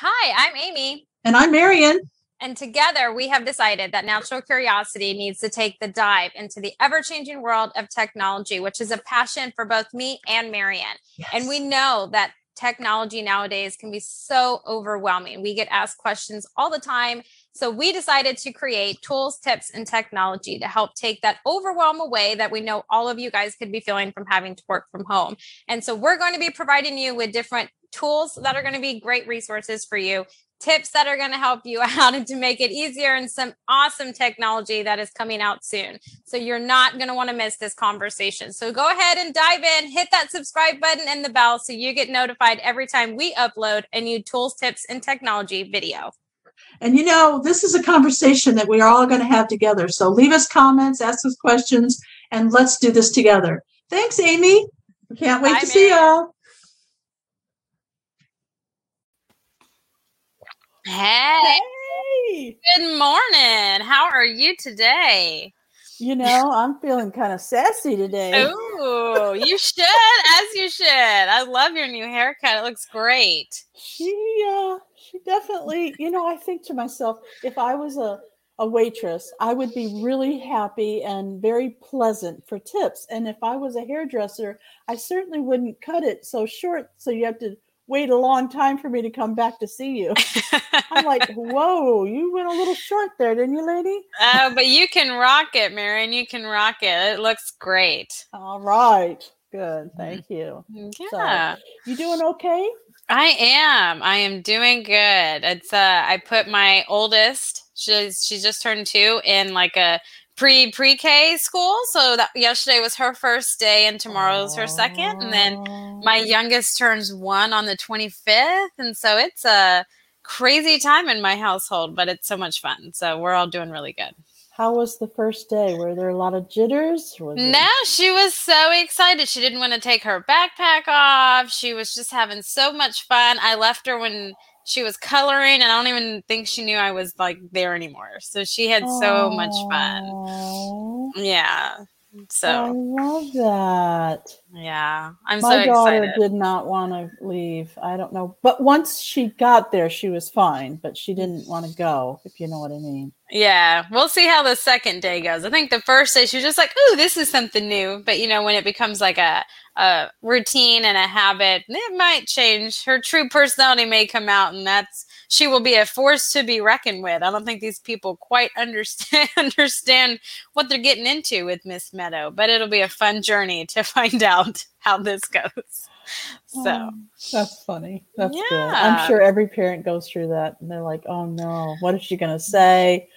Hi, I'm Amy. And I'm Marion. And together we have decided that Natural Curiosity needs to take the dive into the ever changing world of technology, which is a passion for both me and Marion. Yes. And we know that technology nowadays can be so overwhelming. We get asked questions all the time. So we decided to create tools, tips, and technology to help take that overwhelm away that we know all of you guys could be feeling from having to work from home. And so we're going to be providing you with different tools that are going to be great resources for you tips that are going to help you out and to make it easier and some awesome technology that is coming out soon. So you're not going to want to miss this conversation. So go ahead and dive in, hit that subscribe button and the bell so you get notified every time we upload a new tools, tips, and technology video. And you know, this is a conversation that we are all going to have together. So leave us comments, ask us questions, and let's do this together. Thanks, Amy. Can't wait Bye, to Mary. see y'all. Hey. hey. Good morning. How are you today? You know, I'm feeling kind of sassy today. Oh, you should, as you should. I love your new haircut. It looks great. She uh she definitely, you know, I think to myself, if I was a a waitress, I would be really happy and very pleasant for tips. And if I was a hairdresser, I certainly wouldn't cut it so short so you have to wait a long time for me to come back to see you. I'm like, whoa, you went a little short there, didn't you, lady? Oh, but you can rock it, Marion. You can rock it. It looks great. All right. Good. Thank you. Yeah. So, you doing okay? I am. I am doing good. It's uh I put my oldest, she's she just turned two in like a pre pre K school. So that yesterday was her first day, and tomorrow's her second. And then my youngest turns one on the 25th, and so it's a crazy time in my household, but it's so much fun. So we're all doing really good. How was the first day? Were there a lot of jitters? no, she was so excited. She didn't want to take her backpack off. She was just having so much fun. I left her when she was coloring and I don't even think she knew I was like there anymore. So she had Aww. so much fun. Yeah. So I love that. Yeah. I'm My so daughter excited. did not want to leave. I don't know. But once she got there, she was fine, but she didn't want to go, if you know what I mean. Yeah. We'll see how the second day goes. I think the first day she was just like, oh, this is something new. But you know, when it becomes like a a routine and a habit, it might change. Her true personality may come out, and that's she will be a force to be reckoned with. I don't think these people quite understand understand what they're getting into with Miss Meadow, but it'll be a fun journey to find out how this goes. So oh, that's funny. That's yeah. good. I'm sure every parent goes through that, and they're like, "Oh no, what is she gonna say?"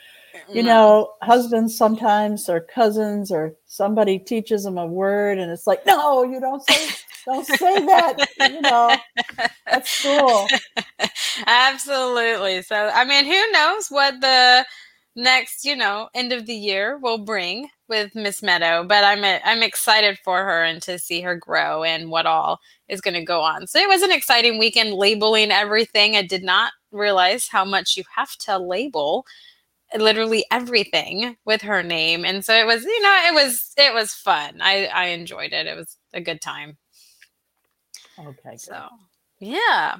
you know, husbands sometimes or cousins or somebody teaches them a word and it's like, no, you don't say don't say that. You know, that's cool. Absolutely. So I mean, who knows what the next, you know, end of the year will bring with Miss Meadow, but I'm a, I'm excited for her and to see her grow and what all is going to go on. So it was an exciting weekend labeling everything. I did not realize how much you have to label literally everything with her name. And so it was you know it was it was fun. I i enjoyed it. It was a good time. Okay so yeah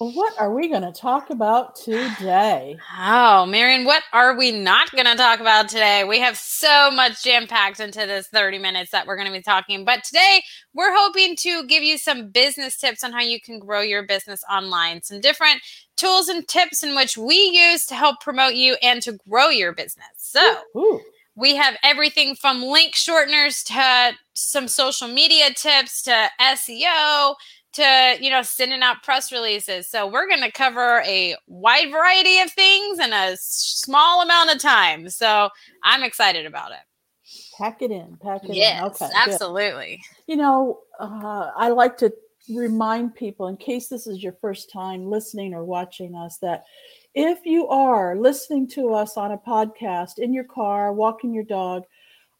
well, what are we going to talk about today? Oh, Marion, what are we not going to talk about today? We have so much jam packed into this 30 minutes that we're going to be talking. But today, we're hoping to give you some business tips on how you can grow your business online, some different tools and tips in which we use to help promote you and to grow your business. So, Ooh. we have everything from link shorteners to some social media tips to SEO to you know sending out press releases. So we're going to cover a wide variety of things in a small amount of time. So i'm excited about it. Pack it in pack it yes, in okay absolutely. Good. you know uh, i like to remind people in case this is your first time listening or watching us that if you are listening to us on a podcast in your car walking your dog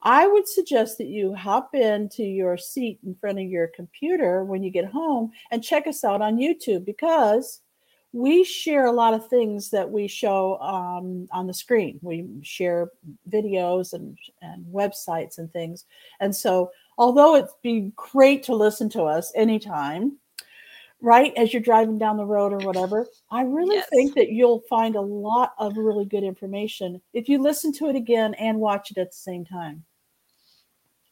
I would suggest that you hop into your seat in front of your computer when you get home and check us out on YouTube because we share a lot of things that we show um, on the screen. We share videos and, and websites and things. And so, although it'd be great to listen to us anytime, right as you're driving down the road or whatever. I really Yes. think that you'll find a lot of really good information if you listen to it again and watch it at the same time.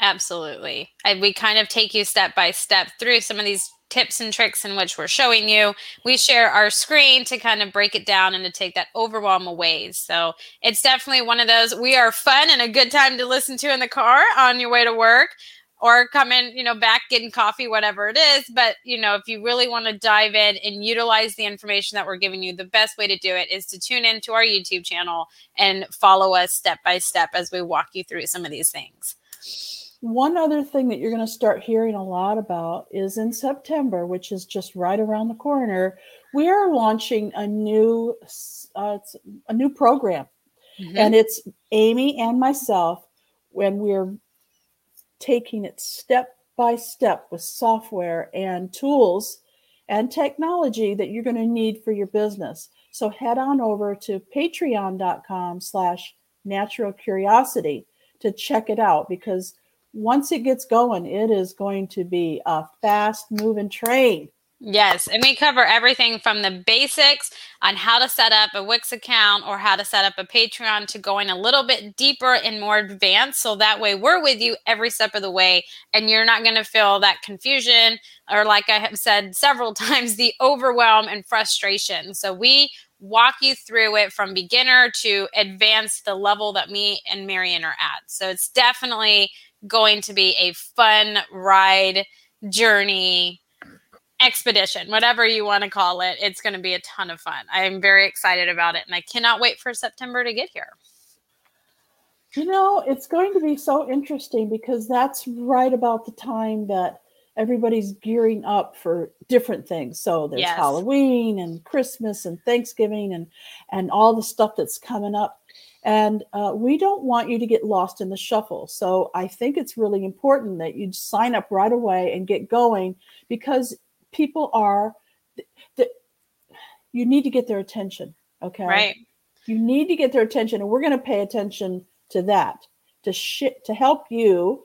Absolutely. And we kind of take you step by step through some of these tips and tricks in which we're showing you. We share our screen to kind of break it down and to take that overwhelm away. So it's definitely one of those. We are fun and a good time to listen to in the car on your way to work or come in, you know, back getting coffee, whatever it is. But, you know, if you really want to dive in and utilize the information that we're giving you, the best way to do it is to tune into our YouTube channel and follow us step by step as we walk you through some of these things. One other thing that you're going to start hearing a lot about is in September, which is just right around the corner, we are launching a new uh, it's a new program, and it's Amy and myself when we're taking it step by step with software and tools and technology that you're going to need for your business. So head on over to patreon.com slash natural curiosity to check it out because once it gets going, it is going to be a fast moving train. Yes, and we cover everything from the basics on how to set up a Wix account or how to set up a Patreon to going a little bit deeper and more advanced. So that way we're with you every step of the way and you're not going to feel that confusion or, like I have said several times, the overwhelm and frustration. So we walk you through it from beginner to advanced the level that me and Marion are at. So it's definitely going to be a fun ride, journey, expedition, whatever you want to call it. It's going to be a ton of fun. I am very excited about it and I cannot wait for September to get here. You know, it's going to be so interesting because that's right about the time that everybody's gearing up for different things. So there's Yes. Halloween and Christmas and Thanksgiving and and all the stuff that's coming up. And uh, we don't want you to get lost in the shuffle. So I think it's really important that you sign up right away and get going because people are that you need to get their attention. Okay Right. you need to get their attention and we're going to pay attention to that to shit to help you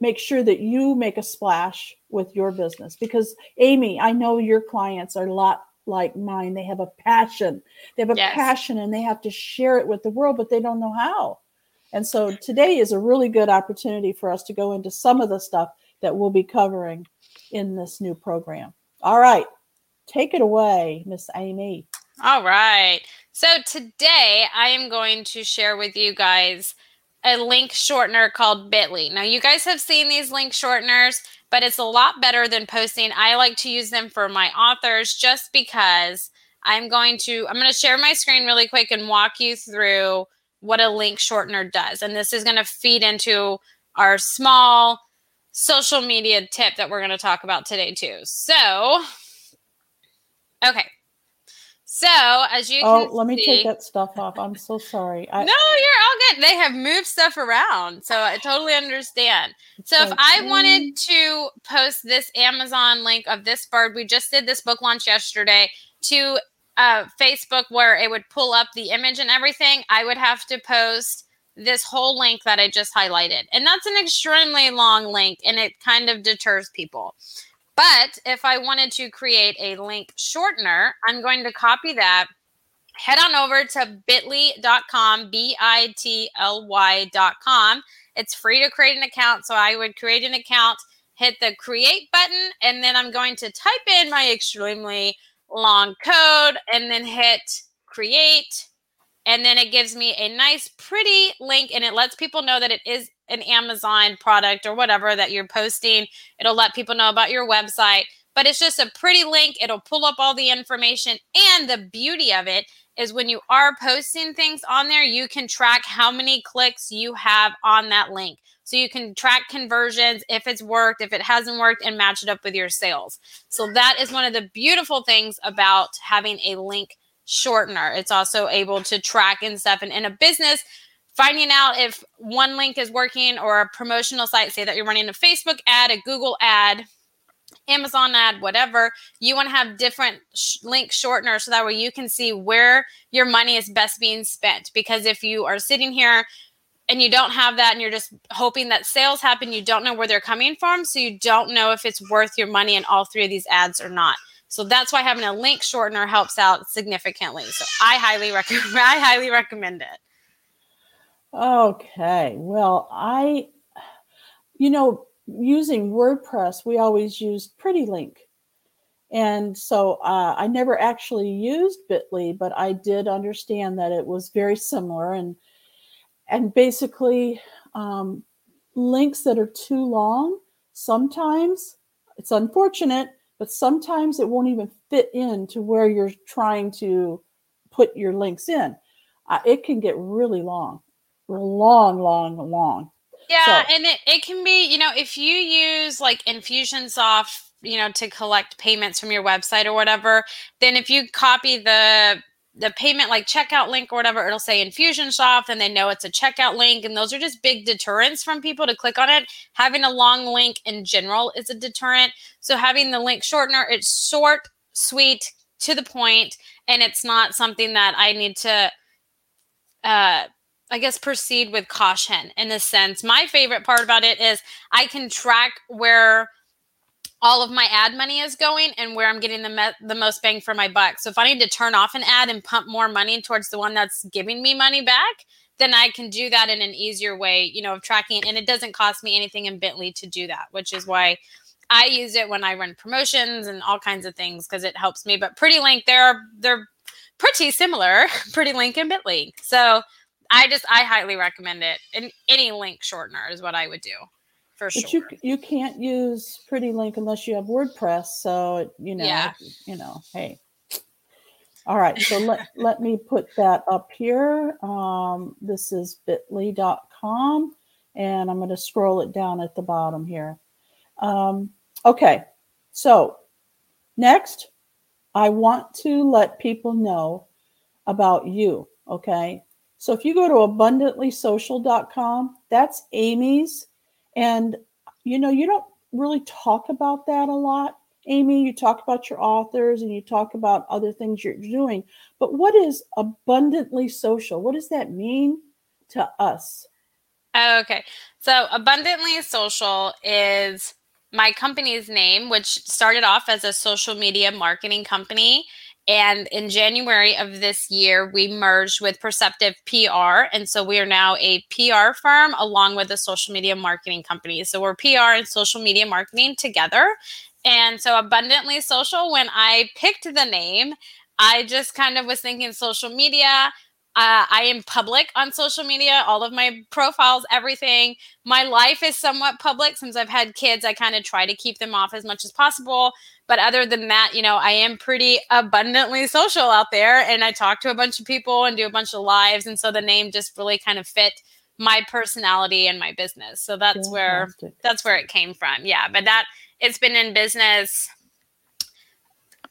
make sure that you make a splash with your business. Because amy i know your clients are a lot like mine. They have a passion. They have a Yes. passion and they have to share it with the world but they don't know how. And so today is a really good opportunity for us to go into some of the stuff that we'll be covering in this new program. All right. Take it away miss amy. All right. So today I am going to share with you guys a link shortener called Bitly. Now you guys have seen these link shorteners, but it's a lot better than posting. I like to use them for my authors just because I'm going to I'm going to share my screen really quick and walk you through what a link shortener does. And this is going to feed into our small social media tip that we're going to talk about today too. So Okay. So, as you Oh, let me see, take that stuff off. I'm so sorry. I, no, you're all good. They have moved stuff around, so I totally understand. So, if I mm, wanted to post this Amazon link of this bird, we just did this book launch yesterday to uh, Facebook where it would pull up the image and everything. I would have to post this whole link that I just highlighted, and that's an extremely long link, and it kind of deters people. But if I wanted to create a link shortener, I'm going to copy that. Head on over to bit.ly.com, B I T L Y.com. It's free to create an account. So I would create an account, hit the create button, and then I'm going to type in my extremely long code and then hit create. And then it gives me a nice, pretty link and it lets people know that it is an Amazon product or whatever that you're posting. It'll let people know about your website, but it's just a pretty link. It'll pull up all the information. And the beauty of it is when you are posting things on there, you can track how many clicks you have on that link. So you can track conversions if it's worked, if it hasn't worked, and match it up with your sales. So that is one of the beautiful things about having a link shortener. It's also able to track and stuff. And in a business, finding out if one link is working or a promotional site, say that you're running a Facebook ad, a Google ad, Amazon ad, whatever, you want to have different sh- link shorteners so that way you can see where your money is best being spent. Because if you are sitting here and you don't have that and you're just hoping that sales happen, you don't know where they're coming from. So you don't know if it's worth your money in all three of these ads or not. So that's why having a link shortener helps out significantly. So I highly recommend I highly recommend it. Okay. Well, I you know, using WordPress, we always used Pretty Link. And so uh, I never actually used Bitly, but I did understand that it was very similar and and basically um, links that are too long sometimes it's unfortunate but sometimes it won't even fit into where you're trying to put your links in uh, it can get really long long long long. Yeah so, and it, it can be you know if you use like infusionsoft you know to collect payments from your website or whatever then if you copy the the payment like checkout link or whatever it'll say infusionsoft and they know it's a checkout link and those are just big deterrents from people to click on it. Having a long link in general is a deterrent. So having the link shortener it's short sweet to the point and it's not something that i need to uh I guess proceed with caution in a sense. My favorite part about it is I can track where all of my ad money is going and where I'm getting the me- the most bang for my buck. So if I need to turn off an ad and pump more money towards the one that's giving me money back, then I can do that in an easier way, you know, of tracking and it doesn't cost me anything in Bitly to do that, which is why I use it when I run promotions and all kinds of things because it helps me. But Pretty Link, they're they're pretty similar, Pretty Link and Bitly. So I just I highly recommend it. And any link shortener is what I would do for but sure. you you can't use Pretty Link unless you have WordPress. So you know, yeah. you know, hey. All right, so let, let me put that up here. Um, this is bit.ly.com, and I'm going to scroll it down at the bottom here. Um, okay, so next, I want to let people know about you. Okay, so if you go to abundantlysocial.com, that's Amy's and, you know, you don't really talk about that a lot. Amy, you talk about your authors and you talk about other things you're doing. But what is abundantly social? What does that mean to us? Okay. So, abundantly social is my company's name, which started off as a social media marketing company. And in January of this year, we merged with Perceptive PR. And so we are now a PR firm along with a social media marketing company. So we're PR and social media marketing together. And so Abundantly Social, when I picked the name, I just kind of was thinking social media. Uh, I am public on social media, all of my profiles, everything. My life is somewhat public since I've had kids. I kind of try to keep them off as much as possible. But other than that, you know, I am pretty abundantly social out there and I talk to a bunch of people and do a bunch of lives. And so the name just really kind of fit my personality and my business. So that's where that's where it came from. Yeah. But that it's been in business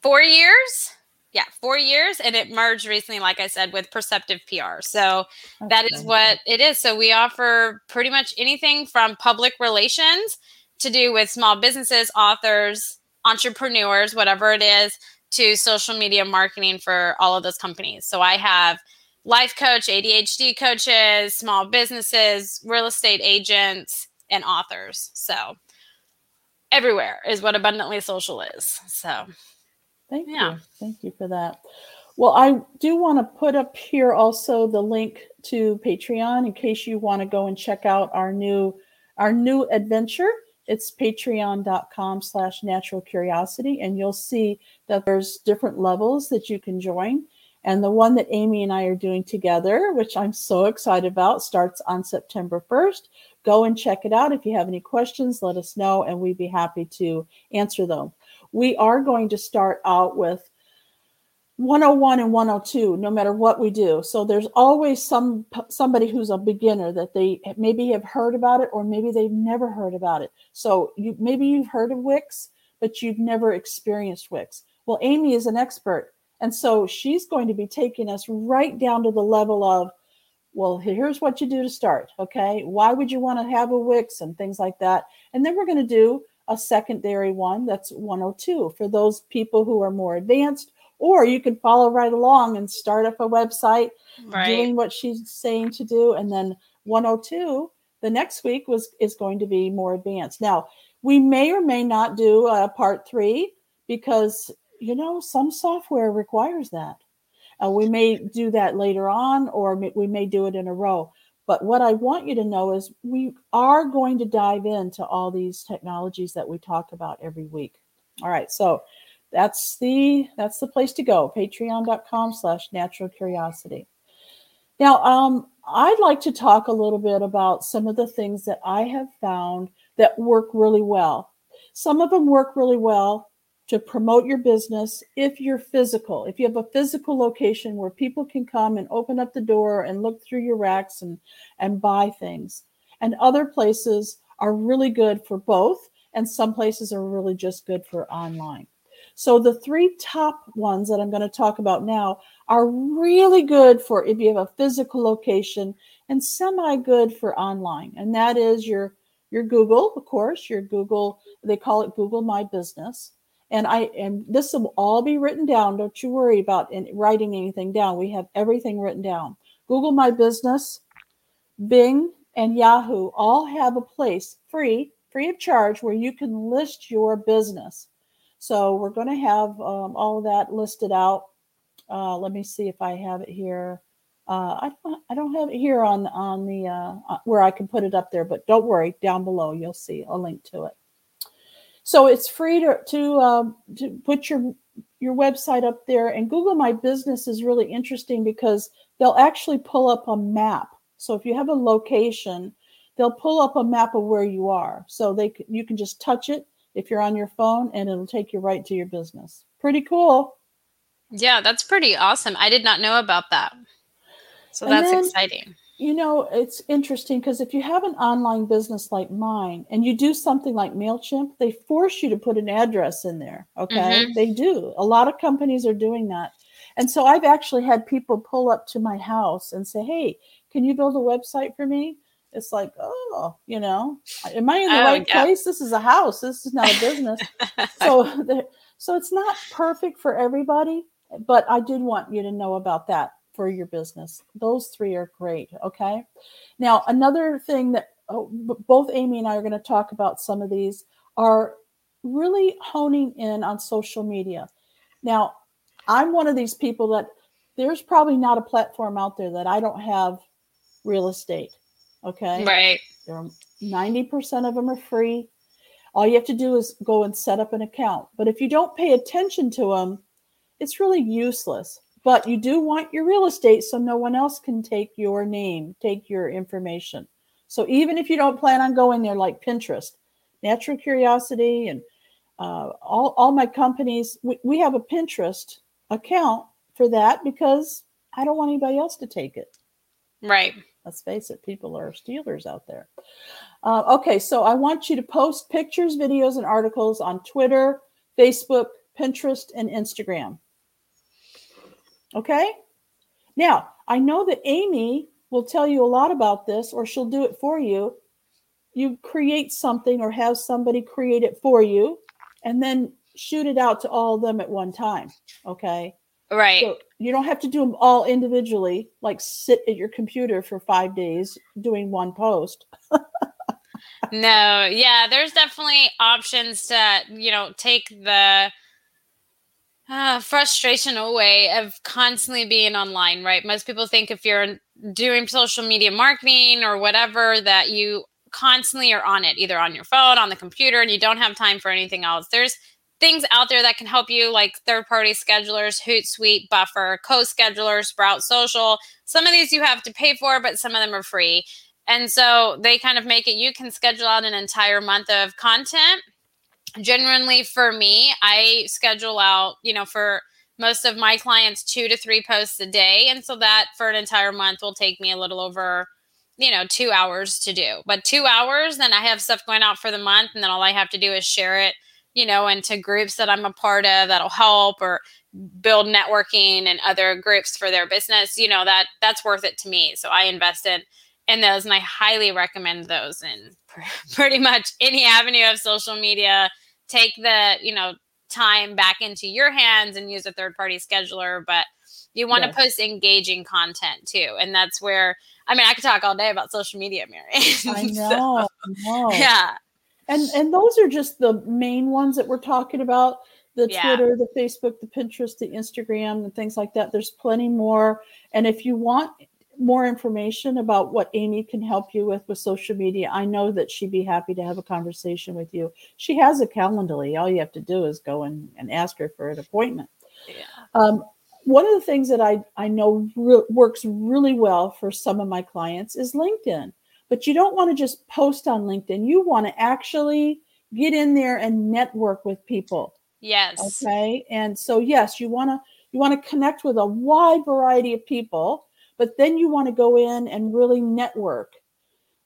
four years. Yeah, four years, and it merged recently, like I said, with Perceptive PR. So that's that is what it is. So we offer pretty much anything from public relations to do with small businesses, authors, entrepreneurs, whatever it is, to social media marketing for all of those companies. So I have life coach, ADHD coaches, small businesses, real estate agents, and authors. So everywhere is what abundantly social is. So thank yeah. you. Thank you for that. Well, I do want to put up here also the link to Patreon in case you want to go and check out our new our new adventure it's patreon.com slash natural curiosity and you'll see that there's different levels that you can join and the one that amy and i are doing together which i'm so excited about starts on september 1st go and check it out if you have any questions let us know and we'd be happy to answer them we are going to start out with 101 and 102 no matter what we do. So there's always some somebody who's a beginner that they maybe have heard about it or maybe they've never heard about it. So you maybe you've heard of wix but you've never experienced wix. Well amy is an expert and so she's going to be taking us right down to the level of well here's what you do to start okay? Why would you want to have a wix and things like that? And then we're going to do a secondary one that's 102 for those people who are more advanced or you can follow right along and start up a website right. doing what she's saying to do and then 102 the next week was is going to be more advanced now we may or may not do a part three because you know, some software requires that. Uh, we may do that later on, or we may do it in a row. But what I want you to know is we are going to dive into all these technologies that we talk about every week. All right, so that's the that's the place to go. Patreon.com slash natural curiosity. Now, um, I'd like to talk a little bit about some of the things that I have found that work really well. Some of them work really well to promote your business if you're physical. If you have a physical location where people can come and open up the door and look through your racks and and buy things. And other places are really good for both and some places are really just good for online. So the three top ones that i'm going to talk about now are really good for if you have a physical location and semi good for online. And that is your your google of course your google they call it google my business and I and this will all be written down. Don't you worry about in, writing anything down. We have everything written down. Google My Business, Bing, and Yahoo all have a place free, free of charge, where you can list your business. So we're going to have um, all of that listed out. Uh, let me see if I have it here. Uh, I don't, I don't have it here on on the uh, uh where I can put it up there, but don't worry. Down below, you'll see a link to it. So it's free to to, um, to put your your website up there. And Google My Business is really interesting because they'll actually pull up a map. So if you have a location, they'll pull up a map of where you are. So they you can just touch it if you're on your phone, and it'll take you right to your business. Pretty cool. Yeah, that's pretty awesome. I did not know about that. So that's then, exciting you know, it's interesting because if you have an online business like mine and you do something like MailChimp, they force you to put an address in there. Okay. Mm-hmm. They do. A lot of companies are doing that. And so I've actually had people pull up to my house and say, Hey, can you build a website for me? It's like, oh, you know, am I in the oh, right yeah. place? This is a house. This is not a business. so, so it's not perfect for everybody, but I did want you to know about that for your business. Those three are great. Okay. Now, another thing that oh, both Amy and I are going to talk about some of these are really honing in on social media. Now, I'm one of these people that there's probably not a platform out there that I don't have real estate. Okay. Right. There 90% of them are free. All you have to do is go and set up an account. But if you don't pay attention to them, it's really useless but you do want your real estate so no one else can take your name, take your information. So even if you don't plan on going there, like Pinterest, Natural Curiosity, and uh, all, all my companies, we, we have a Pinterest account for that because I don't want anybody else to take it. Right. Let's face it, people are stealers out there. Uh, okay, so I want you to post pictures, videos, and articles on Twitter, Facebook, Pinterest, and Instagram. Okay. Now, I know that Amy will tell you a lot about this, or she'll do it for you. You create something or have somebody create it for you, and then shoot it out to all of them at one time. Okay. Right. So you don't have to do them all individually, like sit at your computer for five days doing one post. no, yeah, there's definitely options to, you know, take the uh, frustration away of constantly being online, right? Most people think if you're doing social media marketing or whatever, that you constantly are on it, either on your phone, on the computer, and you don't have time for anything else. There's things out there that can help you, like third party schedulers, Hootsuite, Buffer, CoScheduler, Sprout Social. Some of these you have to pay for, but some of them are free. And so they kind of make it you can schedule out an entire month of content genuinely for me, I schedule out, you know, for most of my clients two to three posts a day. And so that for an entire month will take me a little over, you know, two hours to do. But two hours, then I have stuff going out for the month. And then all I have to do is share it, you know, into groups that I'm a part of that'll help or build networking and other groups for their business. You know, that that's worth it to me. So I invest in in those and I highly recommend those in pretty much any avenue of social media take the you know time back into your hands and use a third party scheduler but you want yes. to post engaging content too and that's where i mean i could talk all day about social media mary i know, so, I know. yeah and and those are just the main ones that we're talking about the Yeah. Twitter, the Facebook, the Pinterest, the Instagram, and things like that. There's plenty more. And if you want more information about what Amy can help you with with social media, I know that she'd be happy to have a conversation with you. She has a Calendly. All you have to do is go and, and ask her for an appointment. Yeah. Um, one of the things that I, I know re- works really well for some of my clients is LinkedIn. But you don't want to just post on LinkedIn. You want to actually get in there and network with people. Yes. Okay. And so yes, you want to you want to connect with a wide variety of people, but then you want to go in and really network.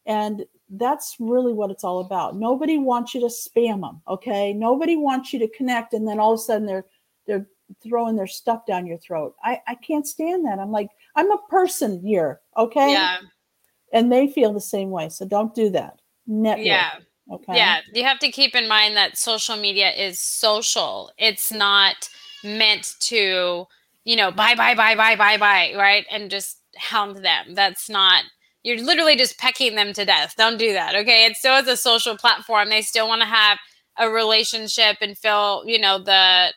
And that's really what it's all about. Nobody wants you to spam them, okay? Nobody wants you to connect and then all of a sudden they're they're throwing their stuff down your throat. I I can't stand that. I'm like I'm a person here, okay? Yeah. And they feel the same way. So don't do that. Network. Yeah. Okay. Yeah, you have to keep in mind that social media is social. It's not meant to, you know, buy, buy, buy, buy, buy, buy, right? And just hound them. That's not, you're literally just pecking them to death. Don't do that. Okay. It still is a social platform. They still want to have a relationship and feel, you know, the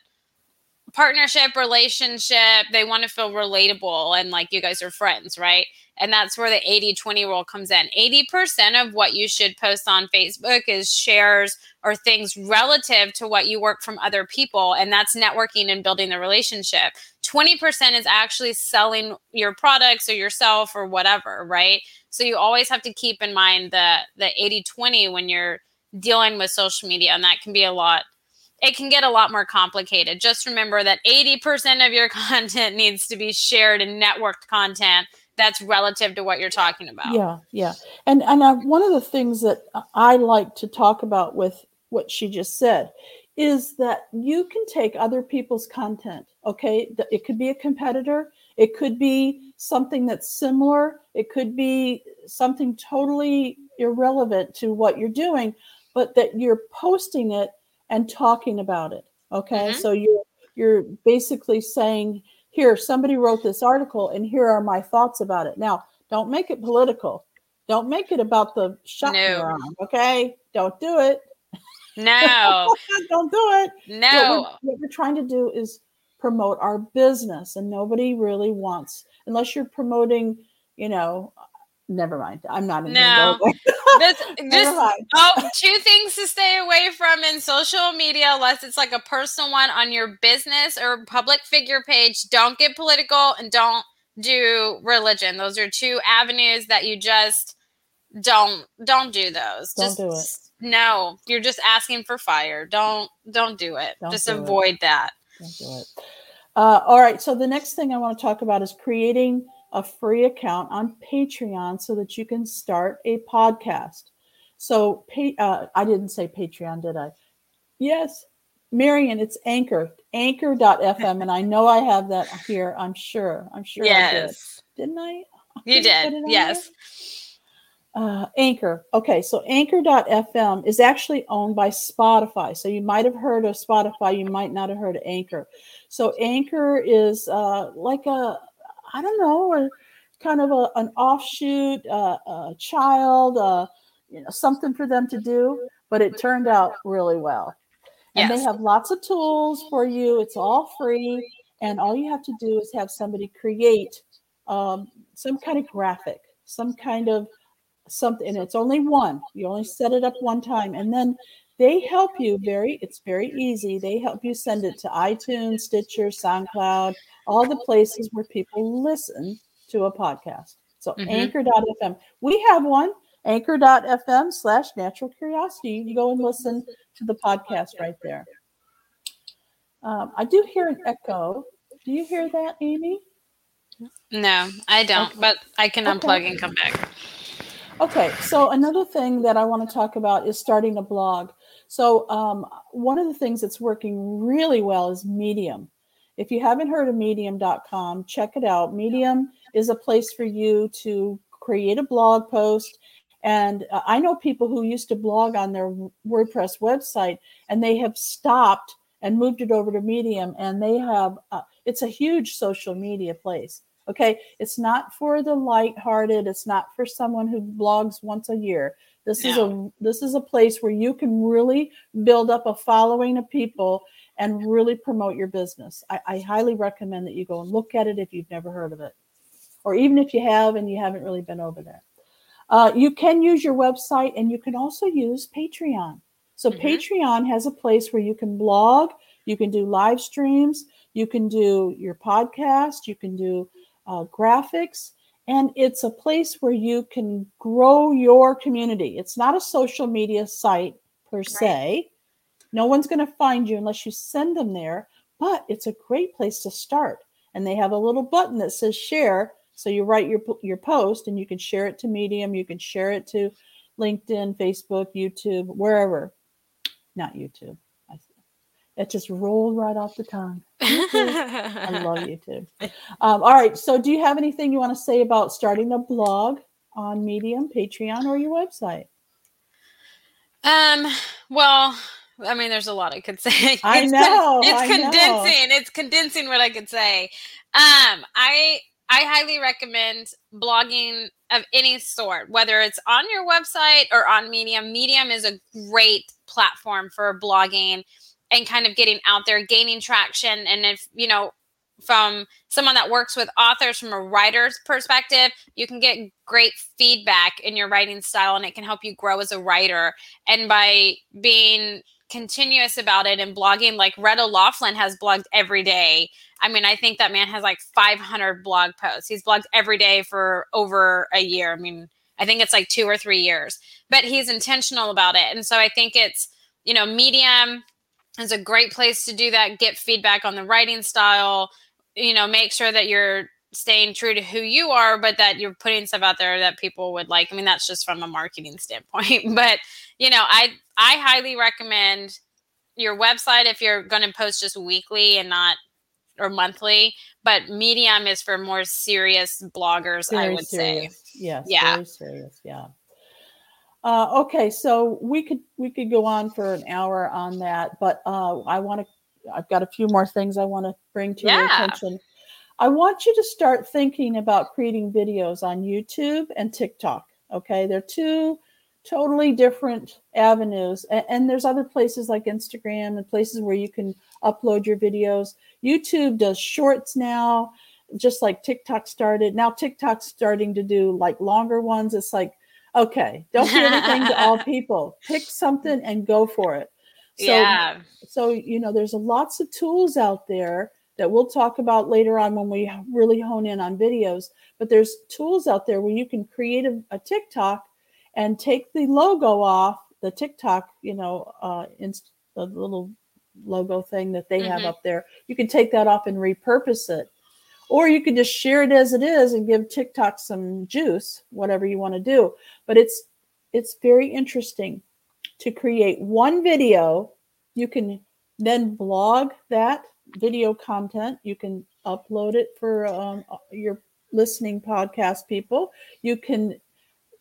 partnership relationship. They want to feel relatable and like you guys are friends, right? And that's where the 80 20 rule comes in. 80% of what you should post on Facebook is shares or things relative to what you work from other people. And that's networking and building the relationship. 20% is actually selling your products or yourself or whatever, right? So you always have to keep in mind the the 80 20 when you're dealing with social media. And that can be a lot it can get a lot more complicated. Just remember that 80% of your content needs to be shared and networked content that's relative to what you're talking about. Yeah, yeah. And and one of the things that I like to talk about with what she just said is that you can take other people's content. Okay, it could be a competitor, it could be something that's similar, it could be something totally irrelevant to what you're doing, but that you're posting it and talking about it. Okay, Mhm. so you're you're basically saying here somebody wrote this article and here are my thoughts about it now don't make it political don't make it about the shot No. okay don't do it No, don't do it what, no. we're, what we're trying to do is promote our business and nobody really wants unless you're promoting you know never mind i'm not even No. gonna go there. This, just oh, two things to stay away from in social media, unless it's like a personal one on your business or public figure page. Don't get political and don't do religion. Those are two avenues that you just don't don't do those. Don't just do it. no, you're just asking for fire. Don't don't do it. Don't just do it. avoid that. Don't do it. Uh, all right. So the next thing I want to talk about is creating a free account on Patreon so that you can start a podcast. So uh, I didn't say Patreon, did I? Yes, Marion. It's Anchor, Anchor.fm, and I know I have that here. I'm sure. I'm sure. I did. yes. Didn't I? You Did did. Yes. uh, Anchor. Okay, so Anchor.fm is actually owned by Spotify. So you might have heard of Spotify, you might not have heard of Anchor. So Anchor is uh, like a, I don't know, a, kind of a, an offshoot, uh, a child, uh, you know, something for them to do. But it turned out really well. And they have lots of tools for you. It's all free. And all you have to do is have somebody create um, some kind of graphic, some kind of something. And it's only one. You only set it up one time. And then they help you very, it's very easy. They help you send it to iTunes, Stitcher, SoundCloud, all the places where people listen to a podcast. So Mhm. anchor.fm. We have one, anchor.fm slash natural curiosity. You can go and listen to the podcast right there. Um, I do hear an echo. Do you hear that, Amy? No, I don't. Okay. But I can Okay. unplug and come back. Okay, so another thing that I want to talk about is starting a blog. So, um, one of the things that's working really well is Medium. If you haven't heard of medium.com, check it out. Medium is a place for you to create a blog post. And uh, I know people who used to blog on their WordPress website and they have stopped and moved it over to Medium, and they have uh, it's a huge social media place. Okay, it's not for the lighthearted. It's not for someone who blogs once a year. This is a this is a place where you can really build up a following of people and really promote your business. I, I highly recommend that you go and look at it if you've never heard of it, or even if you have and you haven't really been over there. Uh, you can use your website and you can also use Patreon. So, Mhm. Patreon has a place where you can blog, you can do live streams, you can do your podcast, you can do uh, graphics, and it's a place where you can grow your community. It's not a social media site per se. No one's going to find you unless you send them there, but it's a great place to start. And they have a little button that says share. So you write your your post and you can share it to Medium, you can share it to LinkedIn, Facebook, YouTube, wherever. Not YouTube. It just rolled right off the tongue. I love YouTube. Um, all right. So, do you have anything you want to say about starting a blog on Medium, Patreon, or your website? Um, well, I mean, there's a lot I could say. I It's know, it's I know. condensing. It's condensing what I could say. Um, I I highly recommend blogging of any sort, whether it's on your website or on Medium. Medium is a great platform for blogging and kind of getting out there, gaining traction. And if you know, from someone that works with authors from a writer's perspective, you can get great feedback in your writing style and it can help you grow as a writer. And by being continuous about it and blogging, like Red O'Laughlin has blogged every day. I mean, I think that man has like 500 blog posts. He's blogged every day for over a year. I mean, I think it's like two or three years, but he's intentional about it. And so I think it's, you know, Medium is a great place to do that, get feedback on the writing style, you know, make sure that you're staying true to who you are, but that you're putting stuff out there that people would like. I mean, that's just from a marketing standpoint. but, you know, I I highly recommend your website if you're going to post just weekly and not or monthly, but Medium is for more serious bloggers, I Very would say. serious. Yes. Yeah. Very serious. Yeah. Uh, okay, so we could we could go on for an hour on that, but uh, I want to. I've got a few more things I want to bring to your attention. I want you to start thinking about creating videos on YouTube and TikTok. Okay, they're two totally different avenues, and, and there's other places like Instagram and places where you can upload your videos. YouTube does shorts now, just like TikTok started. Now TikTok's starting to do like longer ones. It's like, okay, don't do anything to all people. Pick something and go for it. So, yeah. so you know, there's lots of tools out there that we'll talk about later on when we really hone in on videos. But there's tools out there where you can create a, a TikTok and take the logo off the TikTok, you know, uh, inst- the little logo thing that they have Mhm. up there. You can take that off and repurpose it. Or you can just share it as it is and give TikTok some juice, whatever you want to do. But it's it's very interesting to create one video. You can then blog that video content. You can upload it for um, your listening podcast people. You can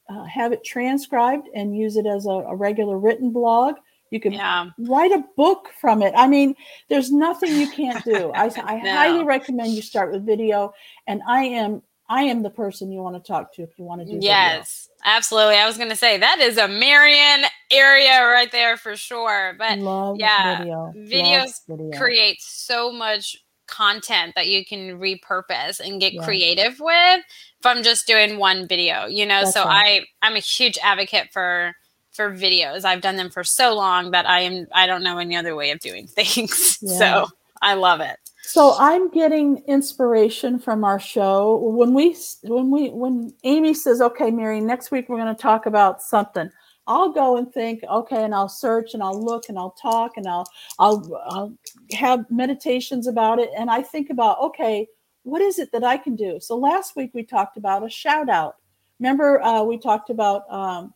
uh, have it transcribed and use it as a, a regular written blog. You can Yeah. write a book from it. I mean, there's nothing you can't do. I, I No. highly recommend you start with video. And I am I am the person you want to talk to if you want to do. Yes, absolutely. I was going to say that is a Marion area right there for sure. But Love yeah, video. videos video. create so much content that you can repurpose and get Yeah. creative with from just doing one video you know That's so right. i i'm a huge advocate for for videos i've done them for so long that i am i don't know any other way of doing things Yeah. so i love it So I'm getting inspiration from our show. When we when we when Amy says, "Okay, Mary, next week we're going to talk about something," I'll go and think, "Okay," and I'll search and I'll look and I'll talk and I'll I'll, I'll have meditations about it, and I think about, okay, what is it that I can do? So last week we talked about a shout out. Remember, uh, we talked about um,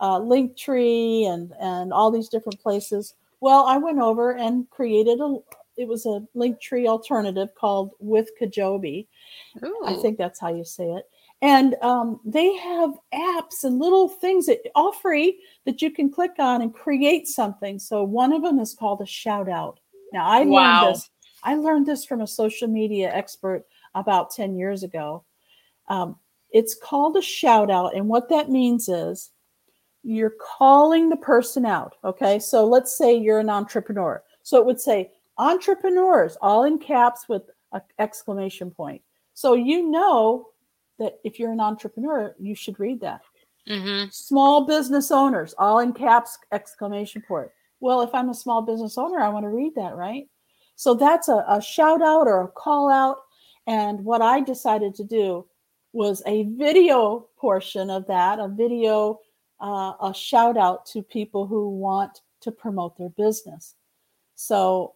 uh, Linktree and and all these different places. Well, I went over and created a it was a link tree alternative called with Kajobi. I think that's how you say it. And um, they have apps and little things that all free that you can click on and create something. So one of them is called a shout out. Now I Wow. learned this. I learned this from a social media expert about 10 years ago. Um, it's called a shout out. And what that means is you're calling the person out. Okay. So let's say you're an entrepreneur. So it would say, entrepreneurs, all in caps with an exclamation point. So you know that if you're an entrepreneur, you should read that. Mm-hmm. Small business owners, all in caps, exclamation point. Well, if I'm a small business owner, I want to read that, right? So that's a, a shout out or a call out. And what I decided to do was a video portion of that, a video, uh, a shout out to people who want to promote their business. So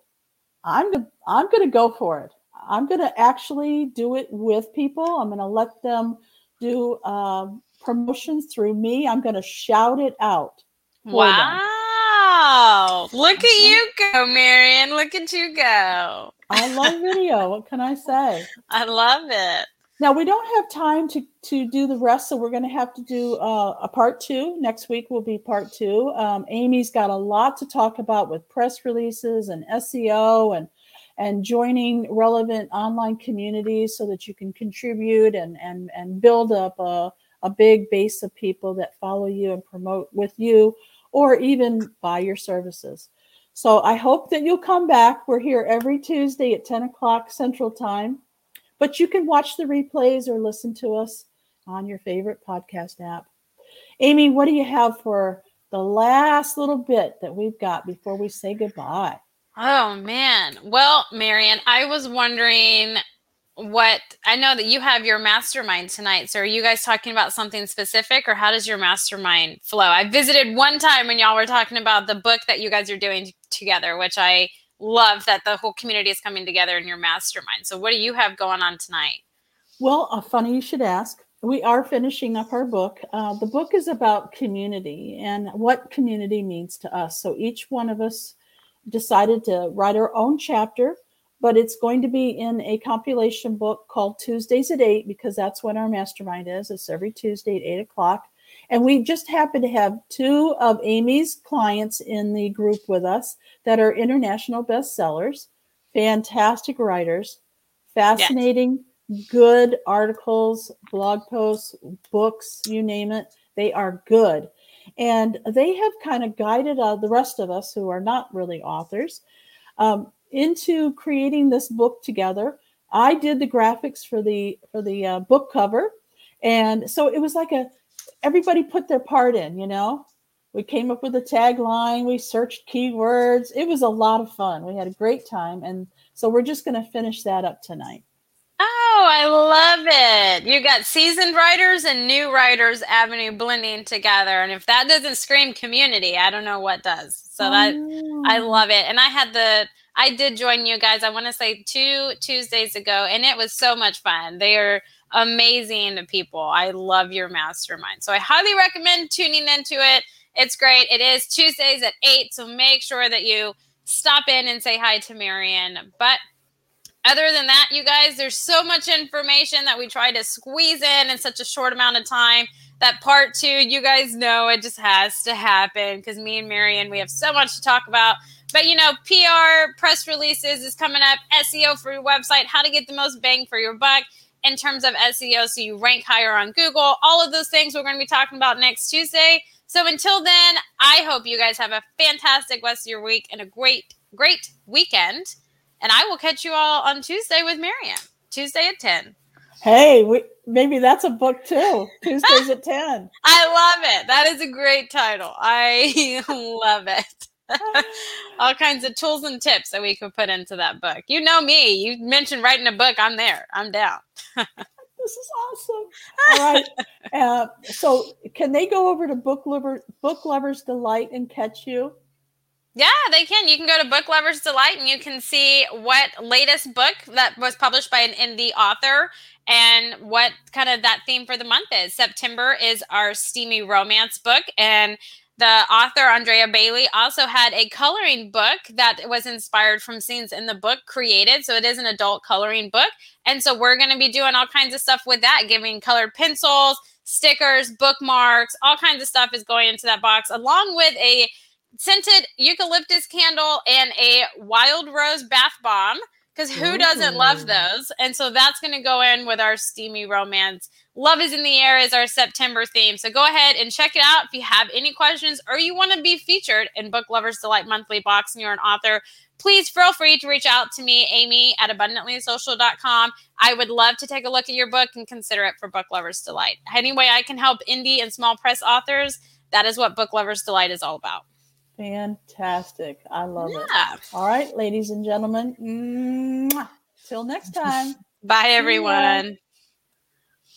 I'm gonna, I'm going to go for it. I'm going to actually do it with people. I'm going to let them do uh, promotions through me. I'm going to shout it out. Wow. Them. Look at you go, Marion. Look at you go. I love video. What can I say? I love it. Now we don't have time to to do the rest, so we're going to have to do uh, a part two. Next week will be part two. Um, Amy's got a lot to talk about with press releases and SEO and and joining relevant online communities so that you can contribute and and and build up a, a big base of people that follow you and promote with you or even buy your services. So I hope that you'll come back. We're here every Tuesday at 10 o'clock Central Time, but you can watch the replays or listen to us on your favorite podcast app. Amy, what do you have for the last little bit that we've got before we say goodbye? Oh man. Well, Marion, I was wondering what I know that you have your mastermind tonight. So are you guys talking about something specific or how does your mastermind flow? I visited one time when y'all were talking about the book that you guys are doing together, which I love that the whole community is coming together in your mastermind. So what do you have going on tonight? Well, uh, funny you should ask. We are finishing up our book. Uh, the book is about community and what community means to us. So each one of us decided to write our own chapter, but it's going to be in a compilation book called Tuesdays at 8 because that's when our mastermind is. It's every Tuesday at 8 o'clock. And we just happen to have two of Amy's clients in the group with us that are international bestsellers, fantastic writers, fascinating, yes. good articles, blog posts, books, you name it. They are good. And they have kind of guided uh, the rest of us who are not really authors um, into creating this book together. I did the graphics for the for the uh, book cover, and so it was like a everybody put their part in. You know, we came up with a tagline, we searched keywords. It was a lot of fun. We had a great time, and so we're just going to finish that up tonight. Oh, I love it. You got seasoned writers and new writers avenue blending together. And if that doesn't scream community, I don't know what does. So that I oh. love it. And I had the I did join you guys, I want to say two Tuesdays ago, and it was so much fun. They are amazing people. I love your mastermind. So I highly recommend tuning into it. It's great. It is Tuesdays at 8. So make sure that you stop in and say hi to Marion. But other than that, you guys, there's so much information that we try to squeeze in in such a short amount of time. That part two, you guys know it just has to happen because me and Marion, we have so much to talk about. But you know, PR, press releases is coming up, SEO for your website, how to get the most bang for your buck in terms of SEO so you rank higher on Google. All of those things we're going to be talking about next Tuesday. So until then, I hope you guys have a fantastic rest of your week and a great, great weekend. And I will catch you all on Tuesday with Marion. Tuesday at 10. Hey, we, maybe that's a book too. Tuesdays at 10. I love it. That is a great title. I love it. all kinds of tools and tips that we could put into that book. You know me. You mentioned writing a book. I'm there. I'm down. this is awesome. All right. Uh, so, can they go over to Book Lover, Book Lovers Delight and catch you? Yeah, they can. You can go to Book Lovers Delight and you can see what latest book that was published by an indie author and what kind of that theme for the month is. September is our steamy romance book and the author Andrea Bailey also had a coloring book that was inspired from scenes in the book created. So it is an adult coloring book. And so we're going to be doing all kinds of stuff with that, giving colored pencils, stickers, bookmarks, all kinds of stuff is going into that box, along with a scented eucalyptus candle and a wild rose bath bomb because who doesn't love those? And so that's going to go in with our steamy romance. Love is in the air is our September theme. So go ahead and check it out if you have any questions or you want to be featured in Book Lovers Delight Monthly Box and you're an author. Please feel free to reach out to me, Amy at abundantlysocial.com. I would love to take a look at your book and consider it for Book Lovers Delight. Any way I can help indie and small press authors, that is what Book Lovers Delight is all about. Fantastic. I love yeah. it. All right, ladies and gentlemen. Till next time. Bye, everyone.